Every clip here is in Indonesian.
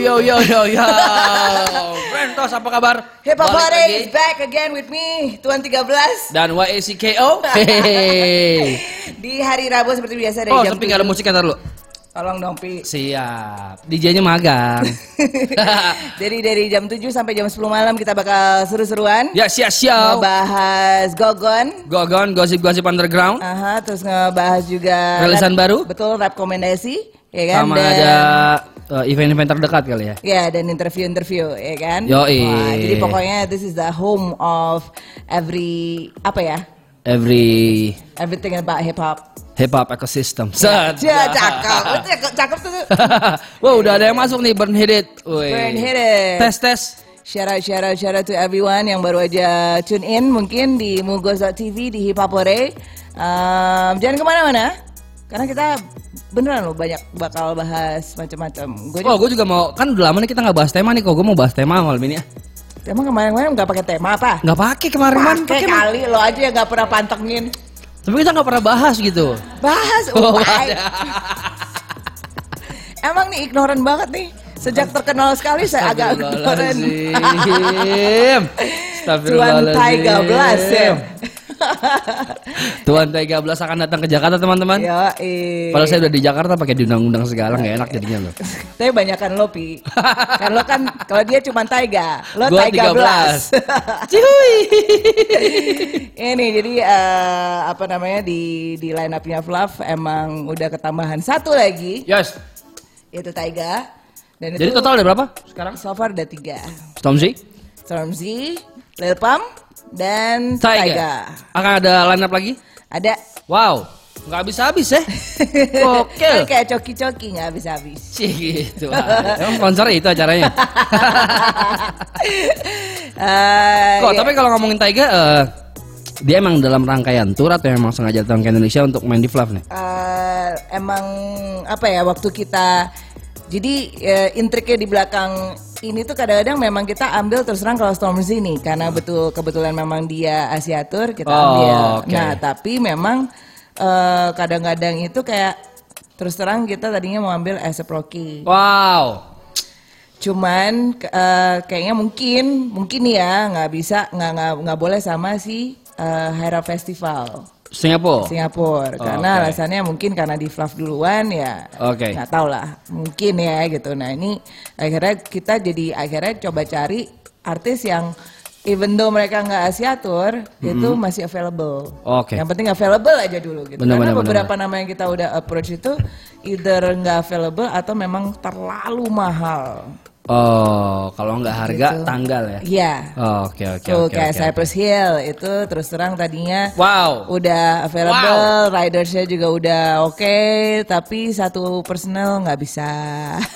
yo yo yo yo. Brentos apa kabar? Hip Hop Party lagi. is back again with me, Tuan 13 Dan YACKO. Hehehe. Di hari Rabu seperti biasa dari Oh, jam tapi nggak ada 7. musik ntar lu. Tolong dong Pi Siap. DJ-nya magang. Jadi dari jam 7 sampai jam 10 malam kita bakal seru-seruan ya siap siap. Ngebahas Gogon Gogon gosip-gosip underground. Aha, terus ngebahas juga Rilisan rap- baru? Betul, rap rekomendasi ya kan? Sama Dan- ada uh, event-event terdekat kali ya. Ya dan interview-interview ya kan. Yoi. Wah, jadi pokoknya this is the home of every apa ya? Every Everything about hip hop. hip hop ecosystem. Set. Ya cakep, cakep, cakep tuh. Wah, udah ada yang masuk nih Burn Hit It. Burn Hit It. Tes tes. Shout out, shout out, shout out to everyone yang baru aja tune in mungkin di Mugos.tv di Hip Hop Hore. Um, jangan ke mana-mana karena kita beneran loh banyak bakal bahas macam-macam. Oh, gue juga mau kan udah lama nih kita nggak bahas tema nih kok. Gue mau bahas tema malam ini ya. emang kemarin-kemarin nggak pakai tema apa? Nggak pakai kemarin kan Pakai kali lo aja yang nggak pernah pantengin. Tapi kita nggak pernah bahas gitu. Bahas, Oh, ada. Emang nih ignoran banget nih. Sejak terkenal sekali saya agak ignoran. Astagfirullahaladzim. Tuan Taiga Blas ya. Tuan Taiga Blas akan datang ke Jakarta teman-teman. Yo, eh. Padahal saya udah di Jakarta pakai diundang-undang segala nggak enak jadinya loh. Tapi banyakan lo pi. kan lo kan kalau dia cuma Taiga, lo Gua Taiga Blas. 13. Cihuy. Ini jadi eh, apa namanya di di line up-nya Fluff emang udah ketambahan satu lagi Yes. yaitu Taiga. Dan Jadi itu total ada berapa sekarang? so far ada tiga. Stormzy, Stormzy, Lil Pump, dan Taiga. Akan ada line up lagi? Ada. Wow, nggak habis-habis ya? Oke. Kayak coki-coki nggak habis-habis. Cih gitu. Ah, Emang sponsor itu acaranya. Eh, Kok, ya. tapi kalau ngomongin Taiga, eh, dia emang dalam rangkaian tour atau emang sengaja datang ke Indonesia untuk main di Fluff nih? Eh, emang apa ya waktu kita jadi eh, intriknya di belakang ini tuh kadang-kadang memang kita ambil terus terang kalau Stormzy nih karena betul kebetulan memang dia Asiatur kita Oh, ambil. oke. Nah tapi memang eh, kadang-kadang itu kayak terus terang kita tadinya mau ambil as a Rocky. Wow. Cuman eh, kayaknya mungkin mungkin ya nggak bisa nggak nggak boleh sama si eh, Hyra Festival. Singapura. Singapura Oh, karena oke. alasannya mungkin karena di fluff duluan ya Oke. nggak tahu lah mungkin ya gitu nah ini akhirnya kita jadi akhirnya coba cari artis yang even though mereka nggak asiatur itu masih available. Oke. yang penting available aja dulu gitu Benar, karena benar, beberapa nama yang kita udah approach itu either nggak available atau memang terlalu mahal Oh, kalau nggak harga Gitu. tanggal ya? Iya Oh, Oke oke oke. kayak oke, Cypress Hill itu terus terang tadinya Wow. udah available, ridersnya juga udah oke, tapi satu personal nggak bisa.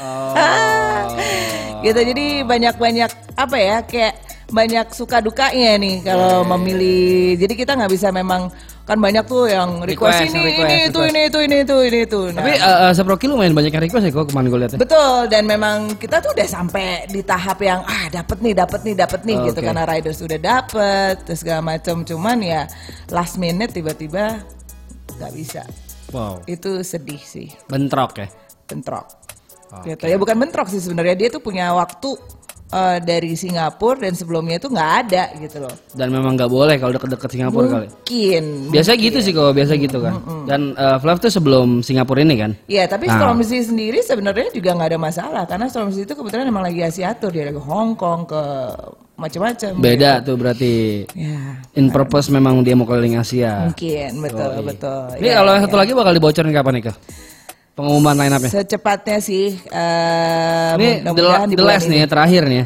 Oh. gitu jadi banyak banyak apa ya kayak banyak suka dukanya nih kalau memilih. Jadi kita nggak bisa memang kan banyak tuh yang request, Request, ini request, ini itu request. ini itu ini itu ini itu. Nah, Tapi uh, Seproki lu main banyak yang request ya kok kemarin gue? Betul dan memang kita tuh udah sampai di tahap yang ah dapat nih dapat nih dapat nih Oh, gitu karena riders sudah dapet terus segala macam cuman ya last minute tiba-tiba nggak bisa Wow. itu sedih sih Bentrok ya? bentrok gitu ya bukan bentrok sih sebenarnya dia tuh punya waktu eh, dari Singapura dan sebelumnya itu nggak ada gitu loh Dan memang nggak boleh kalau deket-deket Singapura kali. mungkin Biasa gitu sih kalau biasa gitu kan. Dan uh, Flav tuh sebelum Singapura ini kan? Iya, tapi Ah. Stormzy sendiri sebenarnya juga nggak ada masalah karena Stormzy itu kebetulan emang lagi asiatur dia ke Hong Kong ke macam-macam. Beda tuh berarti Ya, in purpose memang dia mau keliling Asia. mungkin betul betul. Ini Ya, kalau yang ya. satu lagi bakal dibocorin kapan nih kak? Pengumuman line up-nya. Secepatnya sih. eh Ini the, the last ini. nih ya, terakhir nih.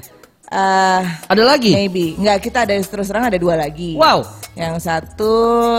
Eh, Ada lagi? maybe. Nggak, kita ada terus terang ada dua lagi. Wow. Yang satu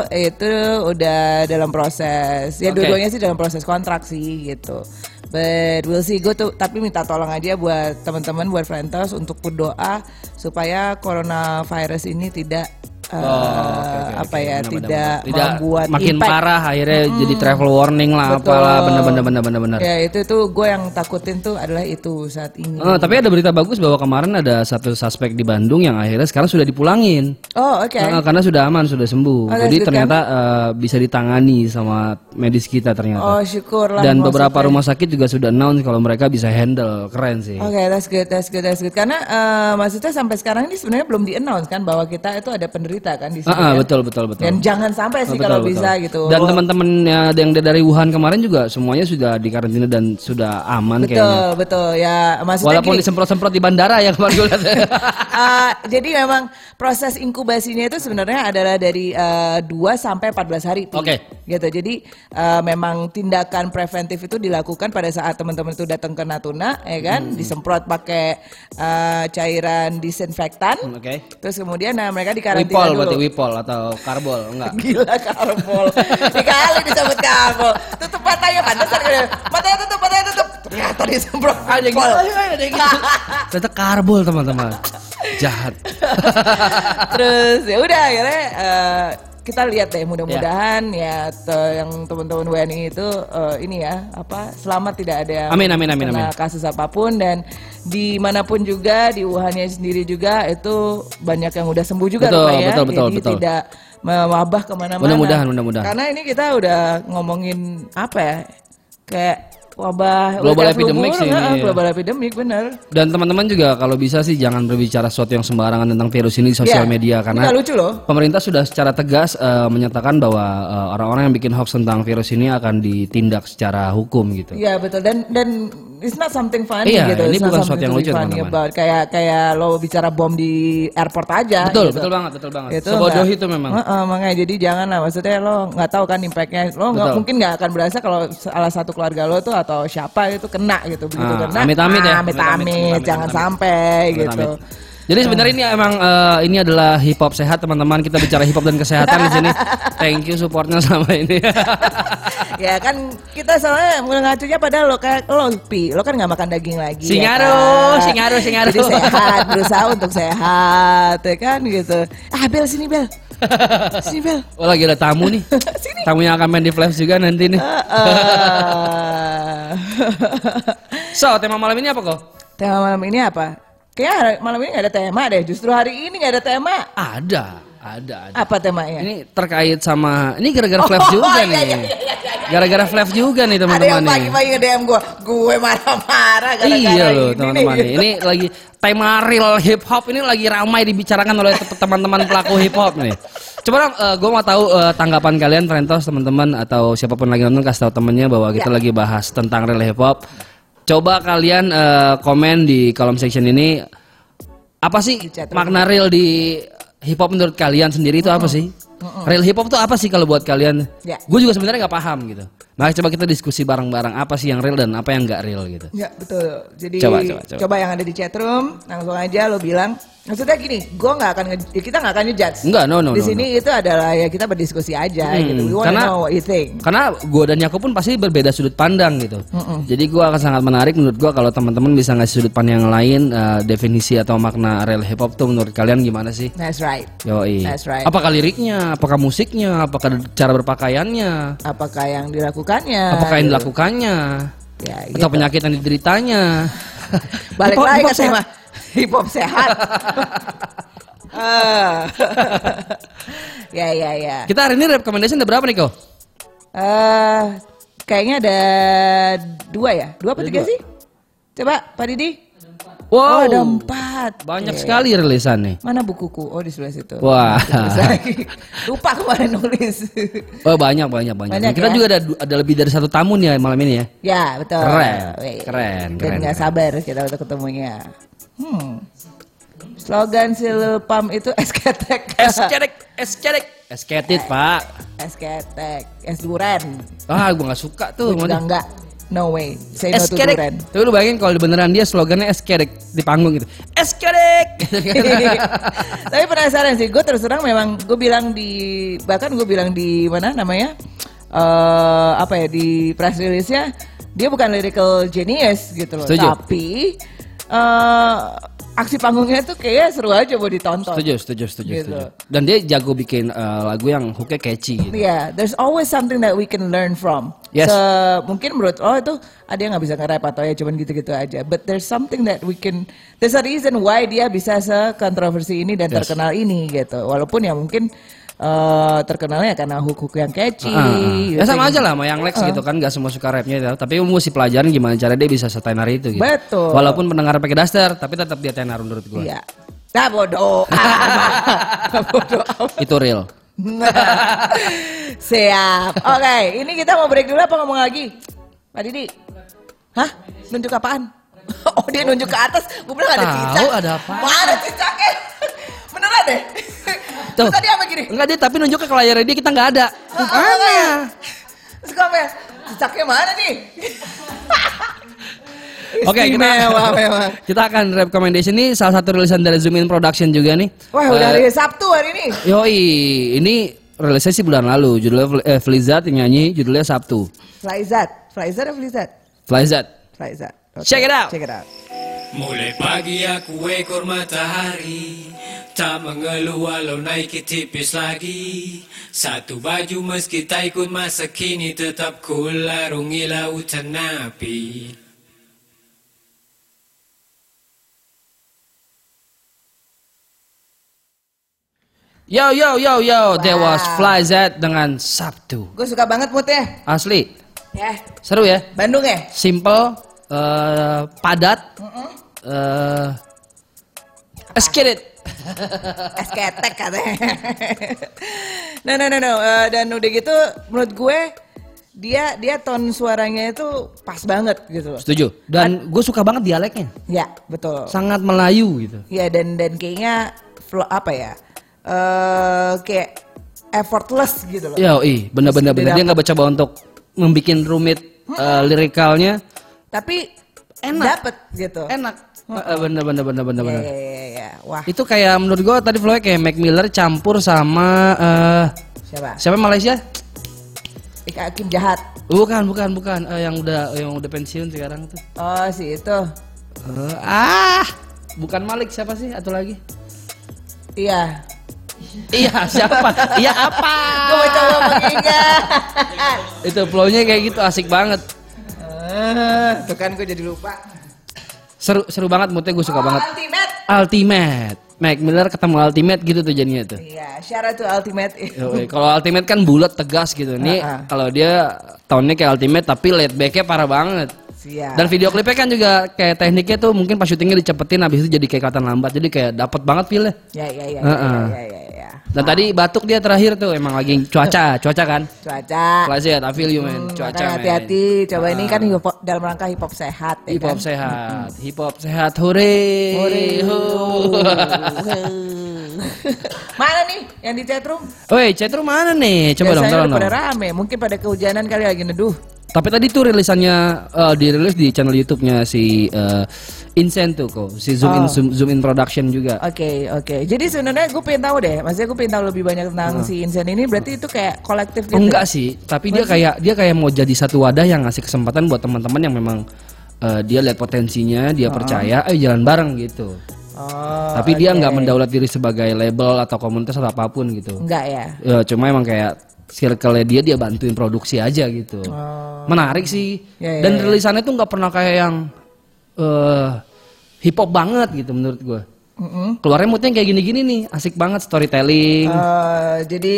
itu udah dalam proses. Ya Oke. dua-duanya sih dalam proses kontrak sih gitu. But we'll see. Gue tuh tapi minta tolong aja buat teman-teman buat Frentos untuk berdoa supaya coronavirus ini tidak eh, Oh, oke, oke, apa oke. ya Benar, tidak benar, benar. membuat makin impact. parah akhirnya jadi travel warning lah Betul. apalah bener-bener bener-bener bener. Ya itu tuh gue yang takutin tuh adalah itu saat ini. Oh, tapi ada berita bagus bahwa kemarin ada satu suspek di Bandung yang akhirnya sekarang sudah dipulangin. Oh oke. Nah, karena sudah aman, sudah sembuh. Oh, Jadi ternyata eh, bisa ditangani sama medis kita ternyata. Oh syukurlah. Dan maksudnya. beberapa rumah sakit juga sudah announce kalau mereka bisa handle, keren sih. Oke, that's good, that's good, that's good. Karena eh, maksudnya sampai sekarang ini sebenarnya belum di announce kan bahwa kita itu ada penderita kan di sini. Ah, ah, kan? betul betul betul. Dan jangan sampai sih Betul, kalau betul. bisa gitu. Dan Wah, teman-temannya yang dari Wuhan kemarin juga semuanya sudah dikarantina dan sudah aman betul, kayaknya. betul ya. Maksudnya Walaupun disemprot-semprot di bandara ya kemarin gue lihat. eh, jadi memang proses inkubasinya itu sebenarnya adalah dari eh, 2 sampai 14 hari. Oke. Gitu. Jadi eh, memang tindakan preventif itu dilakukan pada saat teman-teman itu datang ke Natuna, ya kan, Hmm. disemprot pakai eh, cairan disinfektan. Oke. Terus kemudian nah, mereka dikarantina Wipol berarti wipol atau karbol enggak? Gila karbol. Dikali disebut karbol. Tutup matanya pantesan kan. Matanya tutup, matanya tutup. Ternyata disemprot. Ada karbol. gitu, ada gitu. Ternyata karbol teman-teman. Jahat. Terus ya udah akhirnya eh, kita lihat deh mudah-mudahan ya, te- yang teman-teman WNI itu eh, ini ya apa selamat tidak ada yang Amin, amin, amin, amin. kasus apa pun dan di mana pun juga di Wuhannya sendiri juga itu banyak yang udah sembuh juga Betul, ya betul, betul, jadi betul. tidak mewabah ke mana-mana Mudah-mudahan, mudah-mudahan. karena ini kita udah ngomongin apa ya kayak wabah Global epidemic sih ini, iya. global epidemic bener Dan teman-teman juga kalau bisa sih jangan berbicara sesuatu yang sembarangan tentang virus ini di sosial Iya, media karena nggak lucu loh pemerintah sudah secara tegas eh, menyatakan bahwa eh, orang-orang yang bikin hoax tentang virus ini akan ditindak secara hukum gitu. Iya betul dan dan it's not something funny Iya, gitu. ini It's bukan sesuatu yang lucu, teman-teman. Kayak kayak lo bicara bom di airport aja. Betul, gitu. betul banget, betul banget. Itu Sebodoh nggak- itu memang. Heeh, makanya jadi jangan lah maksudnya lo nggak tahu kan impactnya lo nggak mungkin nggak akan berasa kalau salah satu keluarga lo tuh atau siapa itu kena gitu begitu Ah, kena amit-amit ya. ah, amit amit jangan sampai gitu Amit-amit. Jadi sebenarnya ini emang eh, ini adalah hip hop sehat teman-teman. Kita bicara hip hop dan kesehatan di sini. Thank you supportnya sama ini. ya kan kita soalnya mengacunya pada lo kayak lo pi lo kan nggak makan daging lagi ya Singaru, kan? singaru, singaru. jadi sehat berusaha untuk sehat ya kan gitu ah bel sini bel sini bel oh lagi ada tamu nih. sini Tamu yang akan main di Flash juga nanti nih. So, tema malam ini apa kok? tema malam ini apa hari- malam ini nggak ada tema deh justru hari ini nggak ada tema Ada, ada, ada. apa temanya Ini terkait sama ini gara-gara Oh, juga iya, nih. iya, iya, iya, Gara-gara Flash juga nih ada yang teman-teman pagi-pagi nge-DM gue gue marah-marah gara-gara Iya loh ini teman-teman nih. nih. Ini lagi tema real hip hop ini lagi ramai dibicarakan oleh te- teman-teman pelaku hip hop nih. Coba dong, gue mau tahu eh, tanggapan kalian, Frentos, teman-teman atau siapa pun lagi nonton kasih tahu temennya bahwa kita Ya. lagi bahas tentang real hip hop. Coba kalian eh, komen di kolom section ini apa sih chat makna real di hip hop menurut kalian sendiri itu apa sih? Real hip hop itu apa sih kalau buat kalian? Ya. Gue juga sebenarnya nggak paham gitu. Makanya coba kita diskusi bareng-bareng apa sih yang real dan apa yang nggak real gitu. Ya betul. Jadi Coba, coba, coba, coba. yang ada di chat room langsung aja lo bilang. Maksudnya gini, gue nggak akan kita nggak akan ngejudge. Enggak, no, no, Di no, sini itu adalah ya kita berdiskusi aja Hmm, gitu. We karena- know what you think. Karena gue dan Yako pun pasti berbeda sudut pandang gitu. Jadi gue akan sangat menarik menurut gue kalau teman-teman bisa ngasih sudut pandang yang lain eh, definisi atau makna real hip hop tuh menurut kalian gimana sih? That's right. Yoi. That's right. Apakah liriknya, apakah musiknya, apakah cara berpakaiannya, Apakah yang dilakukannya? apakah yang gitu. dilakukannya, Ya, atau gitu. penyakit yang dideritanya. Balik Hip lagi ke tema hip hop sehat. Ah. ya ya ya. Kita hari ini recommendation ada berapa nih kok? Eh, kayaknya ada dua ya, dua apa Ada tiga dua. sih? Coba Pak Didi. Wow, Oh ada empat. banyak Oke. sekali rilisan nih. Mana bukuku? Oh di sebelah situ. Wah. Lupa kemarin nulis. Oh banyak banyak banyak. Banyak kita ya? juga ada ada lebih dari satu tamu nih ya malam ini ya. ya betul. Keren, Wih. keren, Dan keren, nggak sabar kita untuk ketemunya. Hmm. Slogan si Lil Pump itu esketek. Esketek, esketek, esketit pak. esketek. Es duren. Ah, gue nggak suka tuh. Gue juga enggak. No way. Say no to duren. Tapi lu bayangin kalau beneran dia slogannya esketek di panggung gitu. Esketek. Tapi penasaran sih, gue terus terang memang gue bilang di bahkan gue bilang di mana namanya eh apa ya di press release-nya dia bukan lyrical genius gitu loh, Setuju. tapi eh aksi panggungnya tuh kayak seru aja buat ditonton. setuju, setuju, setuju, Gitu. setuju. Dan dia jago bikin eh, lagu yang hooknya catchy gitu. Iya, there's always something that we can learn from. Yes. Se- mungkin menurut lo itu ada yang nggak bisa nge-rap atau ya cuman gitu-gitu aja. But there's something that we can, there's a reason why dia bisa se-kontroversi ini dan Yes. terkenal ini gitu. Walaupun ya mungkin eh, terkenalnya karena hook-hook yang catchy. Ah. gitu. Ya sama aja lah sama yang Lex gitu kan Gak semua suka rapnya gitu. Tapi mesti pelajarin gimana cara dia bisa setenar itu gitu Betul. Walaupun pendengar pakai daster Tapi tetap dia tenar menurut gue Iya. Nah bodoh. bodoh. Itu real Siap. Oke, ini kita mau break dulu apa ngomong lagi? Pak Didi. Hah? Nunjuk apaan? Oh dia nunjuk ke atas. Gue bilang ada Tahu cicak. ada apaan. Mana cicaknya? Beneran deh. Tuh. Tadi apa gini? Enggak dia tapi nunjuk ke layarnya dia kita nggak ada Ah, Mana? Terus apa? Cicaknya mana nih? Oke kita Istimewa memang. Kita akan recommendation ini salah satu rilisan dari Zoom In Production juga nih Wah udah Eh, hari Sabtu hari ini. Yoi, ini rilisnya sih bulan lalu. Judulnya eh, Flizat yang nyanyi, judulnya Sabtu. Flyzat. Flyzat atau? Flizat. Oke, Check it out. Check it out. Mulai pagi aku ekor matahari Tak mengeluh walau naik tipis lagi Satu baju meski tak ikut masa kini Tetap ku larungi lautan api Yo yo yo yo, there was Wow. Flizat dengan Sabtu. Gue suka banget moodnya. Asli, Ya, seru ya. Bandung ya? Simple, eh, padat, eh, let's get it. Es ketek katanya. no no no no. Eh, dan udah gitu menurut gue dia dia ton suaranya itu pas banget gitu loh. Setuju. Dan gue suka banget dialeknya, Ya betul. sangat Melayu gitu. Ya dan dan kayaknya flow apa ya? Eh kayak effortless gitu loh. Ih, bener-bener bener. Dia nggak coba untuk membuat rumit eh, lirikalnya. Tapi Enak. dapet gitu. Enak. Eh, bener bener bener bener Ya, bener. ya, ya, ya. Wah Itu kayak menurut gue tadi flownya kayak Mac Miller campur sama eh siapa? siapa Malaysia? Ika Hakim jahat. Bukan, bukan, bukan. Eh, yang udah yang udah pensiun sekarang tuh. Oh si itu. Eh, ah, bukan Malik siapa sih? Atau lagi? Iya. iya, siapa? iya apa? Gue mau coba mengingat. Itu flownya kayak gitu asik banget. Eh, Tuh kan gue jadi lupa. Seru seru banget moodnya gue suka Oh, banget. Ultimate. Ultimate. Mac Miller ketemu Ultimate gitu tuh jadinya tuh. Iya, syarat tuh Ultimate. Kalau Ultimate kan bulat tegas gitu. Nih Ha-ha. kalau dia tahunnya kayak Ultimate tapi laid backnya parah banget. Siap. Dan video klipnya kan juga kayak tekniknya tuh mungkin pas syutingnya dicepetin habis itu jadi kayak kelihatan lambat. Jadi kayak dapat banget feel-nya. Ya, ya, ya, ya, Ya, ya, ya. Dan tadi batuk dia terakhir tuh emang lagi cuaca, cuaca kan. Cuaca. Flazet, I feel you man. Hmm, Cuaca hati-hati. Coba ini kan hip hop, dalam rangka hip hop sehat ya Hip hop kan? sehat, hip hop sehat, hore. Hore. Ho. Mana nih yang di chatroom? Woi, chatroom mana nih? Coba dong, Biasanya tolong udah pada dong. rame. Mungkin pada kehujanan kali lagi neduh. Tapi tadi tuh rilisannya eh, dirilis di channel YouTube-nya si eh, Incent tuh kok, si Zoom In Oh. Zoom, Zoom In Production juga. Oke, oke. Jadi sebenarnya gue pengen tahu deh. Maksudnya gue pengen tahu lebih banyak tentang si Insen ini. Berarti itu kayak kolektif gitu. Oh, enggak sih, tapi dia kayak dia kayak mau jadi satu wadah yang ngasih kesempatan buat teman-teman yang memang eh, dia lihat potensinya, dia percaya, ayo jalan bareng gitu. Oh, tapi dia nggak mendaulat diri sebagai label atau komunitas atau apa pun gitu. Enggak ya. Ya, cuma emang kayak circle dia dia bantuin produksi aja gitu. Oh. Menarik sih. Ya, ya, Dan ya. rilisannya tuh nggak pernah kayak yang eh hip hop banget gitu menurut gue. Mm-mm. Keluarnya moodnya kayak gini-gini nih, asik banget storytelling. Eh, jadi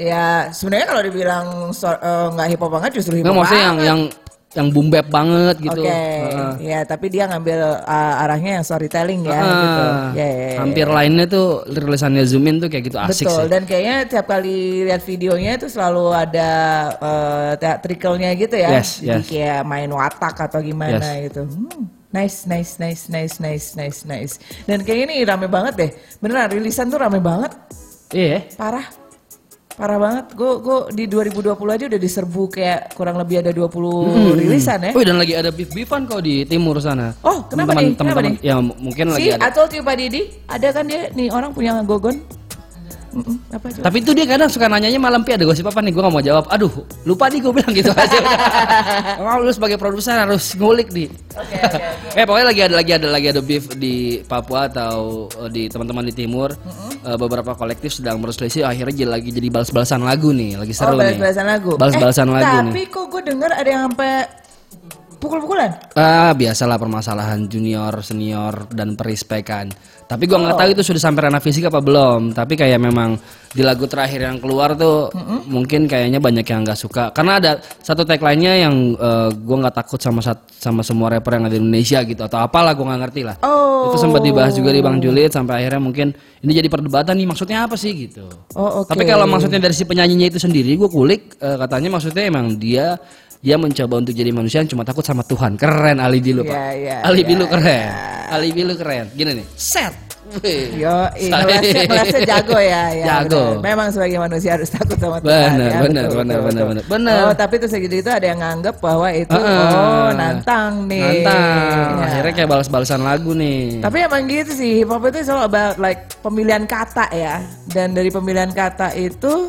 ya sebenarnya kalau dibilang so- eh, nggak hip hop banget justru hip Nggak hop maksudnya yang yang yang boom bap banget gitu. Oke, Heeh. ya tapi dia ngambil uh, arahnya yang storytelling ya Heeh. gitu. Ya, ya, ya. Hampir lainnya tuh rilisannya Zoom In tuh kayak gitu asik Betul, sih. dan kayaknya tiap kali lihat videonya itu selalu ada uh, theatricalnya gitu ya. Yes, Jadi yes. kayak main watak atau gimana Yes. gitu. Hmm, nice, nice, nice, nice, nice, nice, nice. Dan kayaknya ini rame banget deh. Beneran rilisan tuh rame banget. Iya. Parah. Parah banget. Gue gue di 2020 aja udah diserbu kayak kurang lebih ada 20 rilisan ya. Oh dan lagi ada beef beefan kok di timur sana. Oh, kenapa Teman-teman- nih? Kenapa teman-teman- nih? Ya mungkin lagi Si ada. Atol Pak Didi, ada kan dia nih orang punya gogon? Apa coba? Tapi itu dia kadang suka nanyanya malam pi ada gosip apa nih gue gak mau jawab. Aduh lupa nih gue bilang gitu aja. Emang lu sebagai produser harus ngulik di. eh pokoknya lagi ada lagi ada lagi ada beef di Papua atau eh, di teman-teman di timur. Eh, beberapa kolektif sedang berselisih akhirnya jadi lagi jadi balas-balasan lagu nih lagi seru oh, nih. balas-balasan lagu. Balas-balasan eh, lagu tapi nih. kok gue denger ada yang sampai pukul-pukulan. Ah, biasalah permasalahan junior, senior dan perispekan. Tapi gua nggak tahu itu sudah sampai ranah fisik apa belum. Tapi kayak memang di lagu terakhir yang keluar tuh mungkin kayaknya banyak yang nggak suka. Karena ada satu tagline-nya yang eh, gua nggak takut sama sama semua rapper yang ada di Indonesia gitu atau apalah gua nggak ngerti lah. Oh. Itu sempat dibahas juga di Bang Julid sampai akhirnya mungkin ini jadi perdebatan nih maksudnya apa sih gitu. Oh, oke. Tapi kalau maksudnya dari si penyanyinya itu sendiri, gue kulik eh, katanya maksudnya emang dia dia mencoba untuk jadi manusia yang cuma takut sama Tuhan. Keren alibi lu, Pak. Iya, iya, alibi iya, lu keren. Alibi lu keren. Gini nih. Set. Wih. Yo, ngelasnya jago ya, ya. Jago. benar. Memang sebagai manusia harus takut sama Tuhan. Benar, ya, benar, betul, benar, betul, benar, betul. benar. Oh, tapi terus segitu itu ada yang nganggep bahwa itu Heeh. oh nantang nih. Nantang. Ya. Akhirnya kayak balas-balasan lagu nih. Tapi emang gitu sih, hip hop itu all about like pemilihan kata ya. Dan dari pemilihan kata itu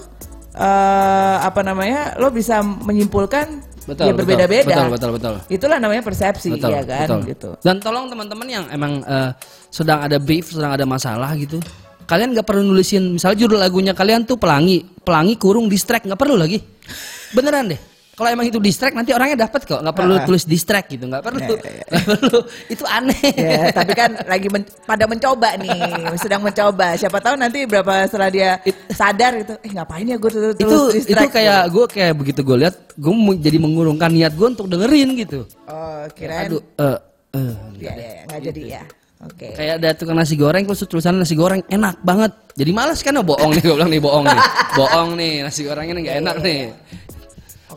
eh apa namanya? Lo bisa menyimpulkan Betul, ya berbeda-beda. betul, betul, betul. Itulah namanya persepsi betul, ya kan betul. gitu. Dan tolong teman-teman yang emang eh, sedang ada beef, sedang ada masalah gitu. Kalian nggak perlu nulisin misalnya judul lagunya kalian tuh pelangi, pelangi kurung distract nggak perlu lagi. Beneran deh. Kalau emang itu distract nanti orangnya dapat kok, nggak perlu tulis distract gitu, nggak perlu, nggak perlu. Itu aneh. Ya, tapi kan lagi men- pada mencoba nih, sedang mencoba. Siapa tahu nanti berapa setelah dia sadar gitu, eh ngapain ya gue tuh itu itu kayak gue kayak begitu gue lihat gue jadi mengurungkan niat gue untuk dengerin gitu. Oh, kirain. Aduh, eh, eh, Ya, ya, ya, nggak jadi ya. Oke. Kayak ada tukang nasi goreng terus tulisannya nasi goreng enak banget. Jadi males kan oh, bohong nih gue bilang nih bohong nih. bohong nih nasi gorengnya nih nggak enak nih.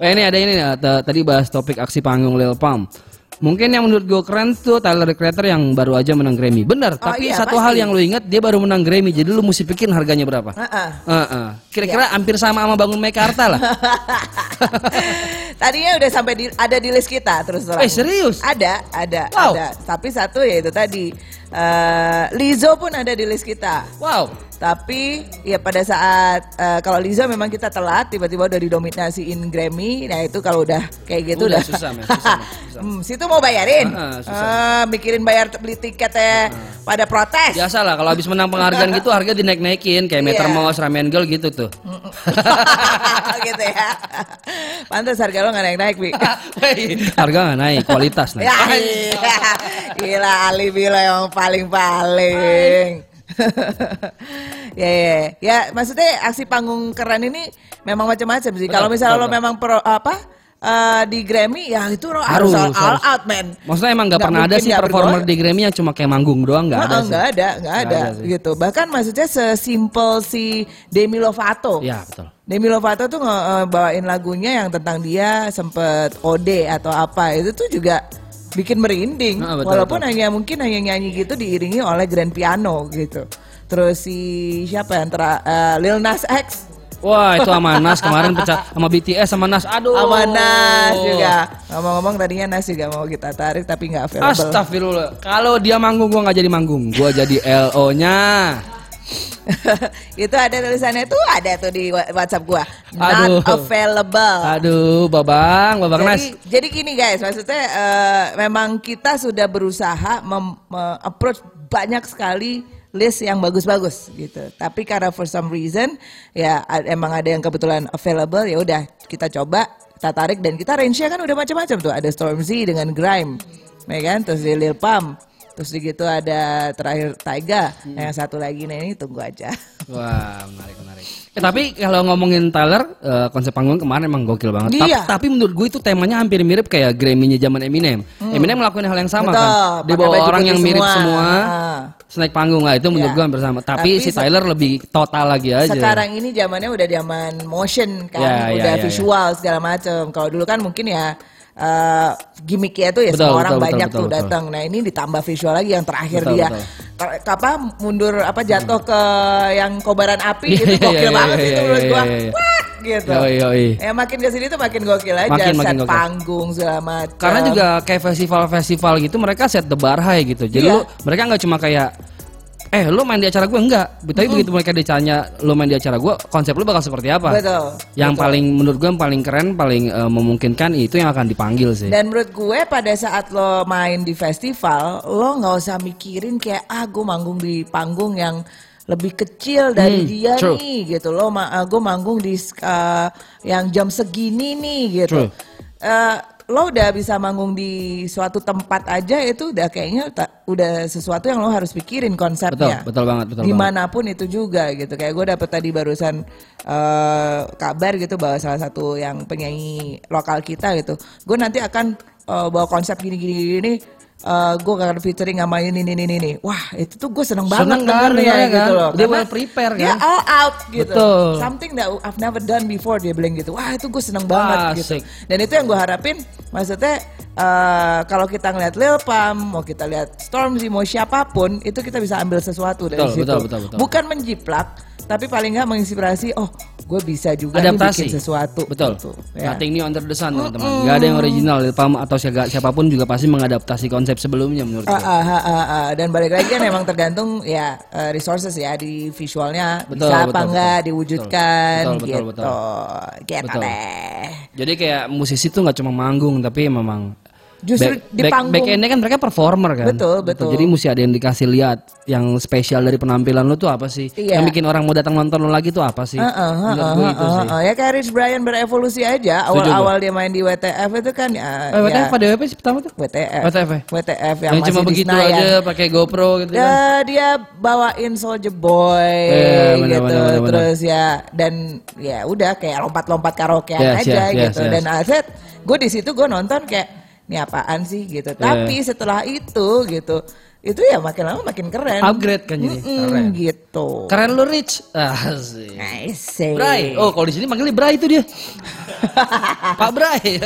Oh ini ada ini t- tadi bahas topik aksi panggung Lil Pump. Mungkin yang menurut gue keren tuh Tyler the Creator yang baru aja menang Grammy. Bener, Oh, tapi iya, satu pasti. hal yang lu ingat dia baru menang Grammy. Jadi lu mesti pikirin harganya berapa. Heeh. Heeh. Kira-kira hampir sama sama Bangun Mekarta lah. Tadinya udah sampai di, ada di list kita terus terang. Eh, serius? Ada, ada, Wow. ada. Tapi satu ya itu tadi. eh, Lizzo pun ada di list kita. wow. Tapi ya pada saat eh, kalau Lizzo memang kita telat tiba-tiba udah didominasiin Grammy, nah itu kalau udah kayak gitu Udah udah, susah, men, susah, men, susah. Hmm, situ mau bayarin, Heeh, susah. Eh, mikirin bayar beli tiketnya pada protes. Biasa lah kalau habis menang penghargaan gitu harga dinaik-naikin kayak Meter Iya. Mouse, Ramen Girl gitu tuh. gitu ya. Pantas harga lo nggak naik-naik, Bi. Harga nggak naik, kualitas naik. Ya, iya. Gila alibi lo yang paling-paling. ya, ya, ya, maksudnya aksi panggung keren ini memang macam-macam sih. Kalau misalnya lo memang pro apa eh, di Grammy, ya itu harus, all, Harus, all harus. out, man. Maksudnya emang nggak pernah ada sih performer berdoa. di Grammy yang cuma kayak manggung doang nggak ada Nggak, ada, nggak ada, ada sih. gitu. Bahkan maksudnya sesimpel si Demi Lovato. Ya betul. Demi Lovato tuh eh, bawain lagunya yang tentang dia sempet OD atau apa itu tuh juga bikin merinding Ah, betul, walaupun betul. hanya mungkin hanya nyanyi gitu diiringi oleh grand piano gitu terus si siapa yang tera eh, Lil Nas X Wah itu sama Nas kemarin pecah sama BTS sama Nas. Aduh. sama Nas juga ngomong-ngomong tadinya Nas juga mau kita tarik tapi nggak available Astagfirullah. Kalau dia manggung gua nggak jadi manggung, gua jadi LO-nya. itu ada tulisannya tuh ada tuh di WhatsApp gua Aduh. not available Aduh, Babang, Babang Nas. jadi, jadi gini guys, maksudnya eh, memang kita sudah berusaha mem- me- approach banyak sekali list yang bagus-bagus gitu. Tapi karena for some reason ya emang ada yang kebetulan available ya udah kita coba kita tarik dan kita range-nya kan udah macam-macam tuh. Ada Stormzy dengan Grime, ya kan? Terus di Lil Pump, terus di gitu ada terakhir Taiga, yang satu lagi nih ini tunggu aja. Wah, menarik, menarik. Eh, tapi kalau ngomongin Tyler, eh, konsep panggung kemarin emang gokil banget. Tapi, Iya. tapi menurut gue itu temanya hampir mirip kayak Grammy-nya zaman Eminem. Eminem ngelakuin hal yang sama Hmm. Betul, kan. Dia bawa orang yang mirip semua. semua. Ah. Snack panggung lah itu menurut Iya. gue hampir sama. Tapi, Tapi si Tyler lebih total lagi aja. Sekarang ini zamannya udah zaman motion kan, Ya, ya, udah ya, visual segala macam. Kalau dulu kan mungkin ya eh gimmicknya tuh ya Betul, semua orang betul, banyak betul, tuh datang. Nah ini ditambah visual lagi yang terakhir Betul, dia betul. Apa mundur apa jatuh ke yang kobaran api Iya, itu gokil iya, banget iya, itu menurut gua. Gitu. Yoi, yoi. Ya makin ke sini tuh makin gokil aja Makin, set makin gokil. panggung segala macam. Karena juga kayak festival-festival gitu mereka set the bar high gitu. Jadi Iya. lu mereka nggak cuma kayak eh lu main di acara gue enggak. Tapi begitu mereka ditanya lu main di acara gue, konsep lu bakal seperti apa? Betul. Yang betul. paling menurut gue yang paling keren, paling eh, memungkinkan itu yang akan dipanggil sih. Dan menurut gue pada saat lo main di festival, lo nggak usah mikirin kayak ah gue manggung di panggung yang lebih kecil dari Hmm, dia true. nih gitu. Lo ma gue manggung di uh, yang jam segini nih gitu. True. Uh, lo udah bisa manggung di suatu tempat aja itu udah kayaknya ta- udah sesuatu yang lo harus pikirin Betul, konsepnya. betul banget, betul banget. Di mana pun itu juga gitu. Kayak gue dapet tadi barusan eh, kabar gitu bahwa salah satu yang penyanyi lokal kita gitu. Gue nanti akan eh, bawa konsep gini-gini gini. Eh, gue akan featuring sama ini ini ini ini. Wah itu tuh gue seneng banget Seneng kan, dengernya dengernya gitu kan. loh. Dia well prepare Dia kan. all out gitu. Betul. Something that I've never done before dia bilang gitu. Wah itu gue seneng banget gitu. asik. Dan itu yang gue harapin, maksudnya eh, kalau kita ngeliat Lil Pam, mau kita lihat Stormzy, mau siapa pun, itu kita bisa ambil sesuatu dari Betul, situ. betul, betul, betul. Bukan menjiplak, tapi paling nggak menginspirasi. Oh, gue bisa juga adaptasi bikin sesuatu. betul gitu, ya. nothing new under the sun teman-teman nggak ada yang original Pam atau siaga- siapa pun juga pasti mengadaptasi konsep sebelumnya menurut Ah, gue ah, ah, ah, ah. Dan balik lagi kan emang tergantung ya eh, resources ya di visualnya Betul, bisa apa betul, enggak betul. diwujudkan Betul, betul, gitu. betul. Gitu Betul. jadi kayak musisi tuh nggak cuma manggung tapi memang Justru di panggung- back endnya kan mereka performer kan Betul, Gitu. betul. jadi mesti ada yang dikasih lihat yang spesial dari penampilan lu tuh apa sih Iya. yang bikin orang mau datang nonton lu lagi tuh apa sih Heeh, menurut heeh, gue itu heeh, sih heeh. Ya kayak Rich Brian berevolusi aja. Awal-awal dia main di WTF itu kan ya, eh, WTF ya, pada WP sih pertama tuh WTF. WTF ya? WTF yang, yang, masih cuma begitu Senayan. aja pakai GoPro gitu kan Ya, dia bawain Soldier Boy Iya, benar, gitu benar, benar. terus ya dan ya udah kayak lompat-lompat karaokean Yes, aja yes, gitu yes, dan yes. aset gue di situ gue nonton kayak ini apaan sih gitu Iya. tapi setelah itu gitu itu ya makin lama makin keren upgrade kan jadi Mm-mm, keren gitu keren lu Rich. I see. Bray. Oh, kalau di sini manggilnya Bray itu dia. Pak Bray.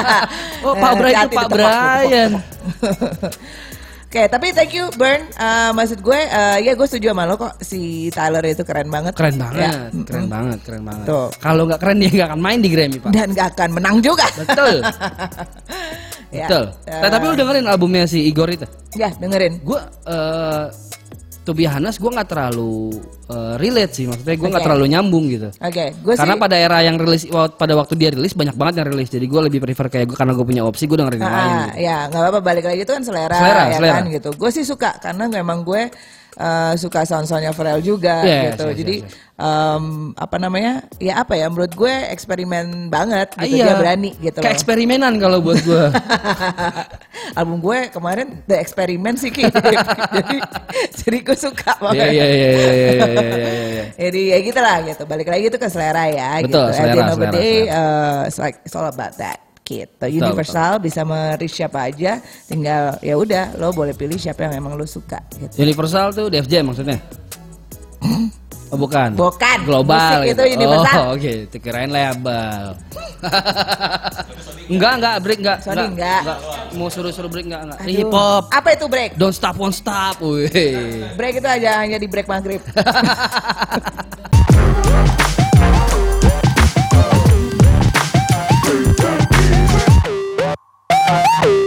oh, Pak Bray itu Pak Brian. Oke, tapi thank you Burn. Eh, maksud gue, eh, ya gue setuju sama lo kok. Si Tyler itu keren banget. Keren Ya, banget, mm-mm. keren banget, keren banget. Tuh. Kalau nggak keren dia nggak akan main di Grammy, Pak. Dan gak akan menang juga. Betul. Ya, Betul. Nah, tapi lu dengerin albumnya si Igor itu? Ya, dengerin. Gue eh to be honest, gue nggak terlalu eh, relate sih. Maksudnya gue nggak Oke. terlalu nyambung gitu. Oke, gue sih. Karena pada era yang rilis pada waktu dia rilis banyak banget yang rilis. Jadi gue lebih prefer kayak gue karena gue punya opsi gue dengerin yang lain. Ah, gitu. ya nggak apa-apa balik lagi itu kan selera, Selera, ya selera. kan gitu. Gue sih suka karena memang gue eh, suka sound-soundnya Pharrell juga Yes, gitu. yes, Jadi yes. em, apa namanya? Ya apa ya? Menurut gue eksperimen banget Ah, gitu. Dia berani gitu Kayak loh. eksperimenan kalau buat gue. Album gue kemarin The Experiment sih Ki. jadi jadi gue suka Iya banget. iya iya iya iya iya iya, iya. Jadi ya gitu lah gitu. Balik lagi itu ke selera ya Betul, gitu. At the selera, end of the day, selera. uh, it's like it's all about that. Gitu. Universal bisa mereach siapa aja. Tinggal ya udah lo boleh pilih siapa yang emang lo suka gitu. Universal tuh DFJ maksudnya? Oh bukan. Bukan. Global. Musik gitu. itu universal. Oh oke, okay. kirain label. enggak enggak break enggak. Sorry, enggak. Mau suruh-suruh break enggak enggak. Aduh. Hip hop. Apa itu break? Don't stop won't stop. Wih. Break itu aja hanya di break maghrib. Woo!